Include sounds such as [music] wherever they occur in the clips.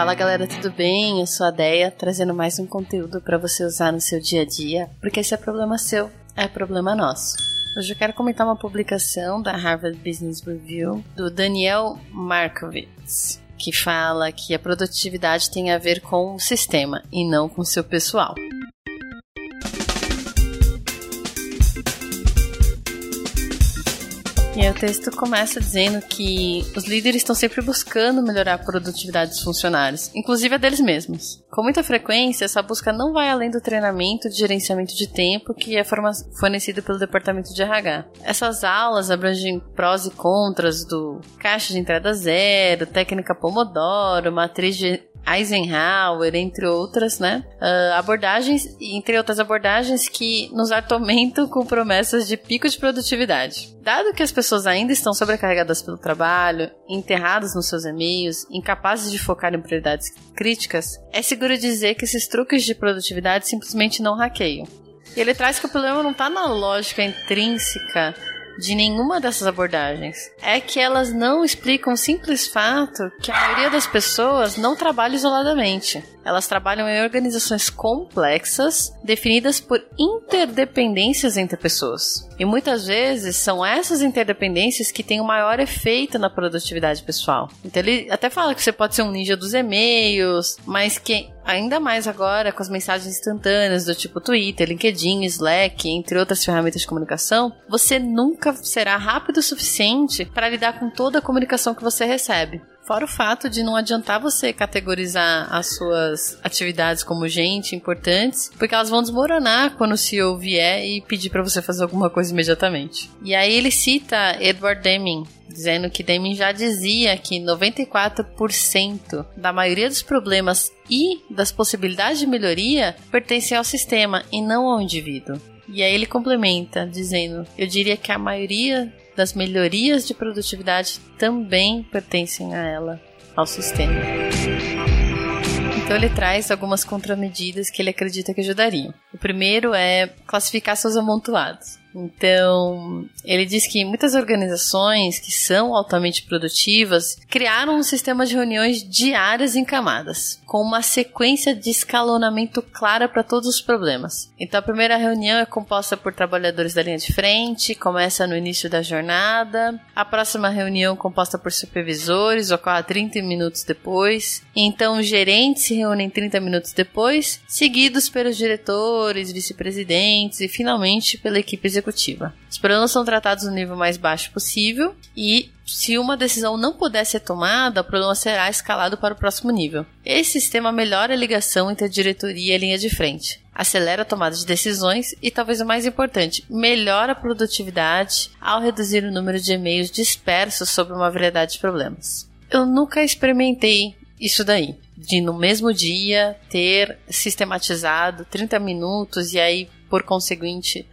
Fala galera, tudo bem? Eu sou a Deia, trazendo mais um conteúdo para você usar no seu dia a dia, porque esse é problema seu, é problema nosso. Hoje eu quero comentar uma publicação da Harvard Business Review do Daniel Markovits, que fala que a produtividade tem a ver com o sistema e não com o seu pessoal. E aí o texto começa dizendo que os líderes estão sempre buscando melhorar a produtividade dos funcionários, inclusive a deles mesmos. Com muita frequência, essa busca não vai além do treinamento de gerenciamento de tempo que é fornecido pelo departamento de RH. Essas aulas abrangem prós e contras do caixa de entrada zero, técnica Pomodoro, matriz de Eisenhower, entre outras, né? Uh, abordagens, entre outras abordagens que nos atormentam com promessas de pico de produtividade. Dado que as pessoas ainda estão sobrecarregadas pelo trabalho, enterradas nos seus e-mails, incapazes de focar em prioridades críticas, é seguro dizer que esses truques de produtividade simplesmente não hackeiam. E ele traz que o problema não está na lógica intrínseca de nenhuma dessas abordagens é que elas não explicam o simples fato que a maioria das pessoas não trabalha isoladamente. Elas trabalham em organizações complexas, definidas por interdependências entre pessoas. E muitas vezes são essas interdependências que têm o maior efeito na produtividade pessoal. Então ele até fala que você pode ser um ninja dos e-mails, mas que ainda mais agora com as mensagens instantâneas do tipo Twitter, LinkedIn, Slack, entre outras ferramentas de comunicação, você nunca será rápido o suficiente para lidar com toda a comunicação que você recebe. Fora o fato de não adiantar você categorizar as suas atividades como gente importantes, porque elas vão desmoronar quando o CEO vier e pedir para você fazer alguma coisa imediatamente. E aí ele cita Edward Deming, dizendo que Deming já dizia que 94% da maioria dos problemas e das possibilidades de melhoria pertencem ao sistema e não ao indivíduo. E aí ele complementa, dizendo: Eu diria que a maioria das melhorias de produtividade também pertencem a ela, ao sistema. Então ele traz algumas contramedidas que ele acredita que ajudariam. O primeiro é classificar seus amontoados. Então, ele diz que muitas organizações que são altamente produtivas criaram um sistema de reuniões diárias em camadas, com uma sequência de escalonamento clara para todos os problemas. Então, a primeira reunião é composta por trabalhadores da linha de frente, começa no início da jornada. A próxima reunião, composta por supervisores, ocorre 30 minutos depois. Então, os gerentes se reúnem 30 minutos depois, seguidos pelos diretores, vice-presidentes e, finalmente, pela equipe executiva executiva. Os problemas são tratados no nível mais baixo possível e se uma decisão não puder ser tomada, o problema será escalado para o próximo nível. Esse sistema melhora a ligação entre a diretoria e a linha de frente, acelera a tomada de decisões e, talvez o mais importante, melhora a produtividade ao reduzir o número de e-mails dispersos sobre uma variedade de problemas. Eu nunca experimentei isso daí de no mesmo dia ter sistematizado 30 minutos e aí por conseguinte,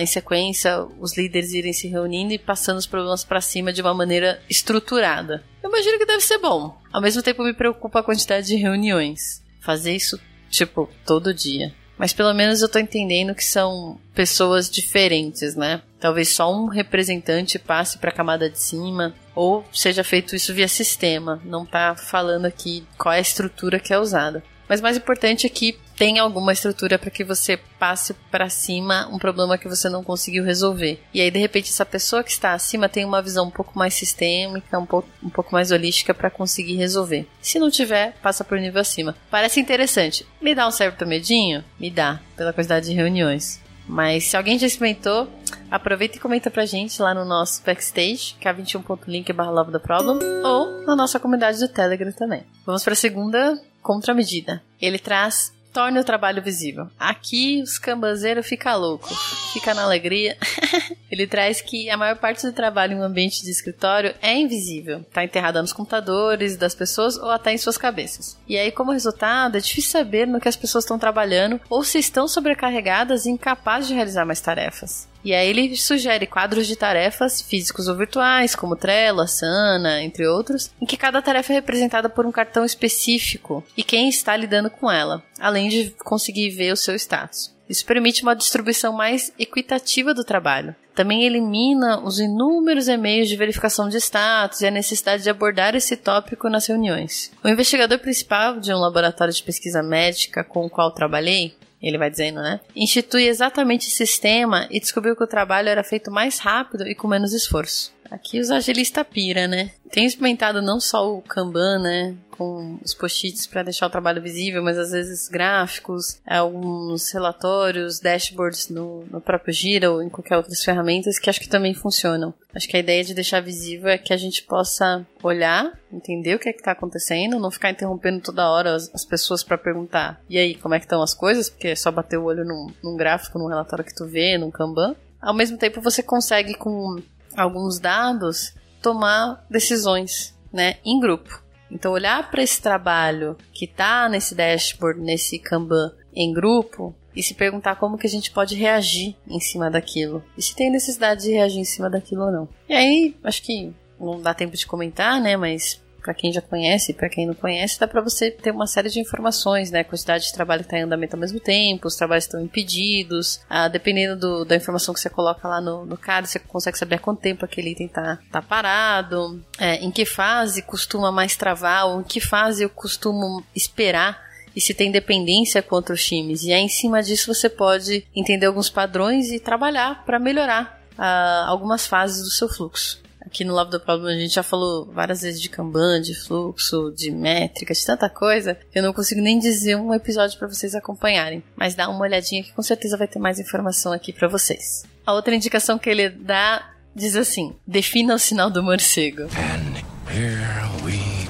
em sequência, os líderes irem se reunindo e passando os problemas para cima de uma maneira estruturada. Eu imagino que deve ser bom. Ao mesmo tempo, me preocupa a quantidade de reuniões. Fazer isso, tipo, todo dia. Mas pelo menos eu tô entendendo que são pessoas diferentes, né? Talvez só um representante passe para a camada de cima ou seja feito isso via sistema. Não tá falando aqui qual é a estrutura que é usada. Mas mais importante é que tem alguma estrutura para que você passe para cima um problema que você não conseguiu resolver. E aí, de repente, essa pessoa que está acima tem uma visão um pouco mais sistêmica, um pouco, um pouco mais holística para conseguir resolver. Se não tiver, passa por nível acima. Parece interessante. Me dá um certo medinho? Me dá, pela quantidade de reuniões. Mas se alguém já experimentou, aproveita e comenta pra gente lá no nosso backstage, k21.link barra love the problem, ou na nossa comunidade do Telegram também. Vamos para a segunda contramedida. Ele traz torne o trabalho visível. Aqui os cambazeiros fica louco, fica na alegria. [laughs] Ele traz que a maior parte do trabalho em um ambiente de escritório é invisível, está enterrada nos computadores das pessoas ou até em suas cabeças. E aí, como resultado, é difícil saber no que as pessoas estão trabalhando ou se estão sobrecarregadas e incapazes de realizar mais tarefas. E aí ele sugere quadros de tarefas físicos ou virtuais, como Trello, Asana, entre outros, em que cada tarefa é representada por um cartão específico e quem está lidando com ela, além de conseguir ver o seu status. Isso permite uma distribuição mais equitativa do trabalho. Também elimina os inúmeros e-mails de verificação de status e a necessidade de abordar esse tópico nas reuniões. O investigador principal de um laboratório de pesquisa médica com o qual trabalhei, ele vai dizendo, né? Institui exatamente esse sistema e descobriu que o trabalho era feito mais rápido e com menos esforço. Aqui os agilistas pira, né? Tem experimentado não só o Kanban, né? Com os post-its para deixar o trabalho visível, mas às vezes gráficos, alguns relatórios, dashboards no, no próprio Gira ou em qualquer outras ferramentas que acho que também funcionam. Acho que a ideia de deixar visível é que a gente possa olhar, entender o que é que tá acontecendo, não ficar interrompendo toda hora as, as pessoas para perguntar e aí, como é que estão as coisas? Porque é só bater o olho num, num gráfico, num relatório que tu vê, num Kanban. Ao mesmo tempo, você consegue com alguns dados, tomar decisões, né, em grupo. Então, olhar para esse trabalho que está nesse dashboard, nesse Kanban em grupo, e se perguntar como que a gente pode reagir em cima daquilo. E se tem necessidade de reagir em cima daquilo ou não. E aí, acho que não dá tempo de comentar, né, mas para quem já conhece, para quem não conhece, dá para você ter uma série de informações, né? A quantidade de trabalho que está em andamento ao mesmo tempo, os trabalhos estão impedidos, ah, dependendo do, da informação que você coloca lá no, no card, você consegue saber há quanto tempo aquele item está tá parado, é, em que fase costuma mais travar, ou em que fase eu costumo esperar e se tem dependência com outros times. E aí, em cima disso, você pode entender alguns padrões e trabalhar para melhorar ah, algumas fases do seu fluxo. Aqui no Love do Problem a gente já falou várias vezes de Kanban, de fluxo, de métrica, de tanta coisa, eu não consigo nem dizer um episódio para vocês acompanharem. Mas dá uma olhadinha que com certeza vai ter mais informação aqui para vocês. A outra indicação que ele dá diz assim: defina o sinal do morcego. And here we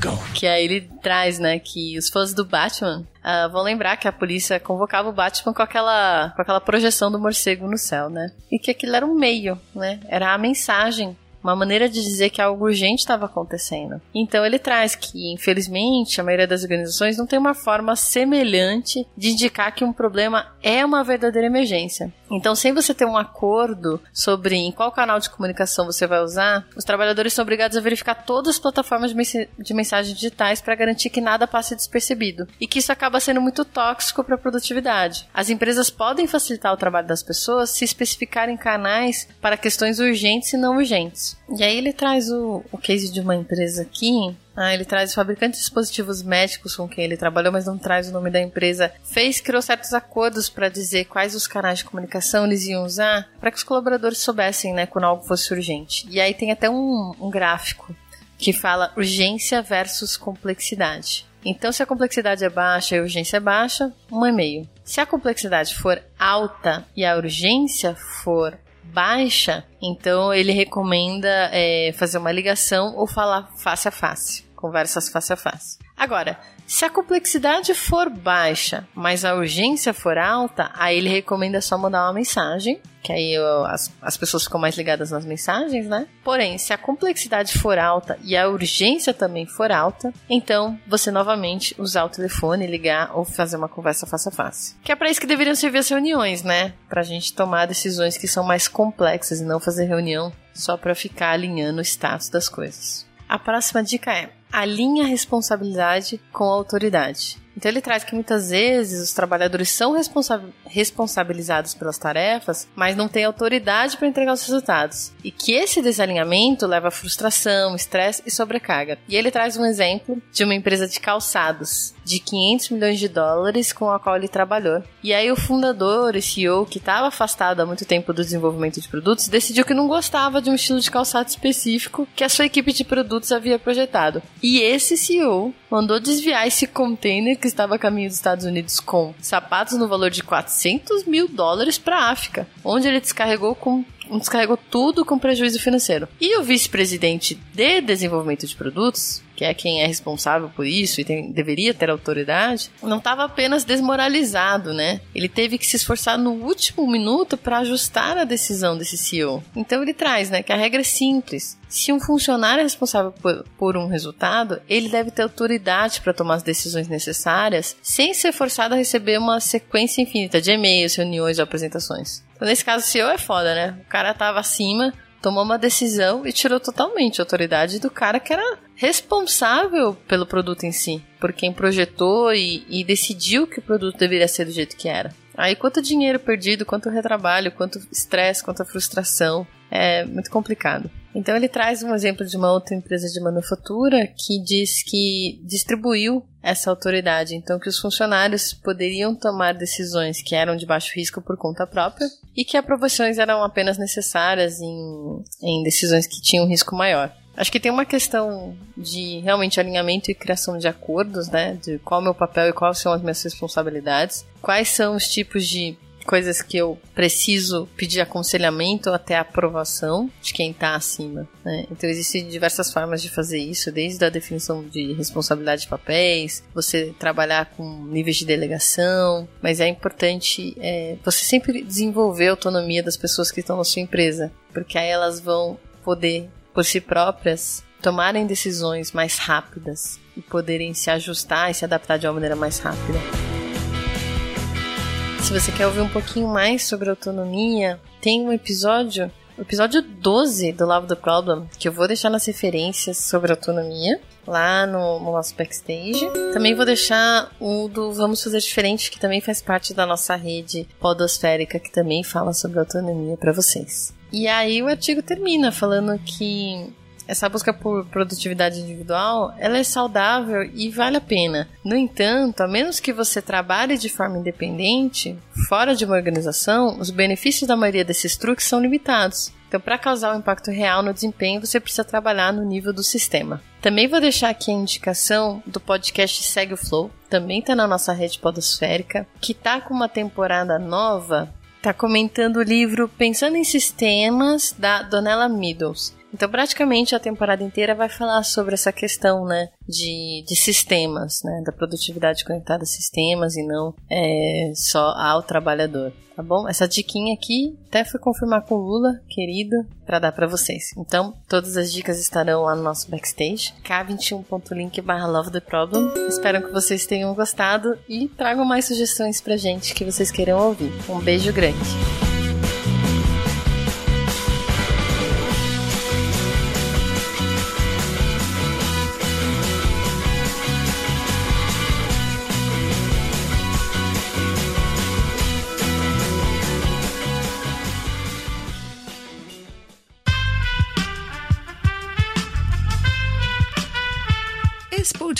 go. Que aí ele traz, né, que os fãs do Batman uh, vão lembrar que a polícia convocava o Batman com aquela, com aquela projeção do morcego no céu, né? E que aquilo era um meio, né? Era a mensagem uma maneira de dizer que algo urgente estava acontecendo. Então ele traz que, infelizmente, a maioria das organizações não tem uma forma semelhante de indicar que um problema é uma verdadeira emergência. Então, sem você ter um acordo sobre em qual canal de comunicação você vai usar, os trabalhadores são obrigados a verificar todas as plataformas de mensagens digitais para garantir que nada passe despercebido e que isso acaba sendo muito tóxico para a produtividade. As empresas podem facilitar o trabalho das pessoas se especificarem canais para questões urgentes e não urgentes. E aí ele traz o, o case de uma empresa aqui ah, ele traz fabricantes de dispositivos médicos com quem ele trabalhou, mas não traz o nome da empresa. Fez, criou certos acordos para dizer quais os canais de comunicação eles iam usar para que os colaboradores soubessem, né, quando algo fosse urgente. E aí tem até um, um gráfico que fala urgência versus complexidade. Então, se a complexidade é baixa e a urgência é baixa, um e-mail. Se a complexidade for alta e a urgência for baixa, então ele recomenda é, fazer uma ligação ou falar face a face, conversas face a face. Agora, se a complexidade for baixa, mas a urgência for alta, aí ele recomenda só mandar uma mensagem, que aí eu, as, as pessoas ficam mais ligadas nas mensagens, né? Porém, se a complexidade for alta e a urgência também for alta, então você novamente usar o telefone, ligar ou fazer uma conversa face a face. Que é para isso que deveriam servir as reuniões, né? Pra gente tomar decisões que são mais complexas e não fazer reunião só para ficar alinhando o status das coisas. A próxima dica é alinha a responsabilidade com a autoridade. Então ele traz que muitas vezes os trabalhadores são responsa responsabilizados pelas tarefas, mas não têm autoridade para entregar os resultados. E que esse desalinhamento leva a frustração, estresse e sobrecarga. E ele traz um exemplo de uma empresa de calçados de 500 milhões de dólares com a qual ele trabalhou. E aí o fundador e CEO, que estava afastado há muito tempo do desenvolvimento de produtos, decidiu que não gostava de um estilo de calçado específico que a sua equipe de produtos havia projetado. E esse CEO mandou desviar esse container que estava a caminho dos Estados Unidos com sapatos no valor de 400 mil dólares para a África, onde ele descarregou com descarregou tudo com prejuízo financeiro. E o vice-presidente de desenvolvimento de produtos, que é quem é responsável por isso e tem, deveria ter autoridade, não estava apenas desmoralizado, né? Ele teve que se esforçar no último minuto para ajustar a decisão desse CEO. Então ele traz, né, que a regra é simples. Se um funcionário é responsável por, por um resultado, ele deve ter autoridade para tomar as decisões necessárias, sem ser forçado a receber uma sequência infinita de e-mails, reuniões apresentações. Então, nesse caso, o CEO é foda, né? O cara tava acima, tomou uma decisão e tirou totalmente a autoridade do cara que era responsável pelo produto em si, por quem projetou e, e decidiu que o produto deveria ser do jeito que era. Aí quanto dinheiro perdido, quanto retrabalho, quanto estresse, quanta frustração. É muito complicado. Então ele traz um exemplo de uma outra empresa de manufatura que diz que distribuiu essa autoridade, então que os funcionários poderiam tomar decisões que eram de baixo risco por conta própria e que aprovações eram apenas necessárias em, em decisões que tinham risco maior. Acho que tem uma questão de realmente alinhamento e criação de acordos, né? De qual é o meu papel e quais são as minhas responsabilidades, quais são os tipos de coisas que eu preciso pedir aconselhamento até a aprovação de quem está acima. Né? Então existem diversas formas de fazer isso, desde a definição de responsabilidade de papéis, você trabalhar com níveis de delegação, mas é importante é, você sempre desenvolver a autonomia das pessoas que estão na sua empresa, porque aí elas vão poder, por si próprias, tomarem decisões mais rápidas e poderem se ajustar e se adaptar de uma maneira mais rápida. Se você quer ouvir um pouquinho mais sobre autonomia, tem um episódio, o episódio 12 do Love the Problem, que eu vou deixar nas referências sobre autonomia, lá no, no, nosso backstage. Também vou deixar o do Vamos Fazer Diferente, que também faz parte da nossa rede podosférica, que também fala sobre autonomia para vocês. E aí o artigo termina falando que essa busca por produtividade individual, ela é saudável e vale a pena. No entanto, a menos que você trabalhe de forma independente, fora de uma organização, os benefícios da maioria desses truques são limitados. Então, para causar um impacto real no desempenho, você precisa trabalhar no nível do sistema. Também vou deixar aqui a indicação do podcast Segue o Flow, também está na nossa rede podosférica, que está com uma temporada nova, está comentando o livro Pensando em Sistemas, da Donella Meadows. Então, praticamente a temporada inteira vai falar sobre essa questão, né, de, de sistemas, né, da produtividade conectada a sistemas e não é, só ao trabalhador, tá bom? Essa diquinha aqui até fui confirmar com o Lula, querido, para dar para vocês. Então, todas as dicas estarão lá no nosso backstage, k21.link barra love the problem. Espero que vocês tenham gostado e tragam mais sugestões pra gente que vocês queiram ouvir. Um beijo grande!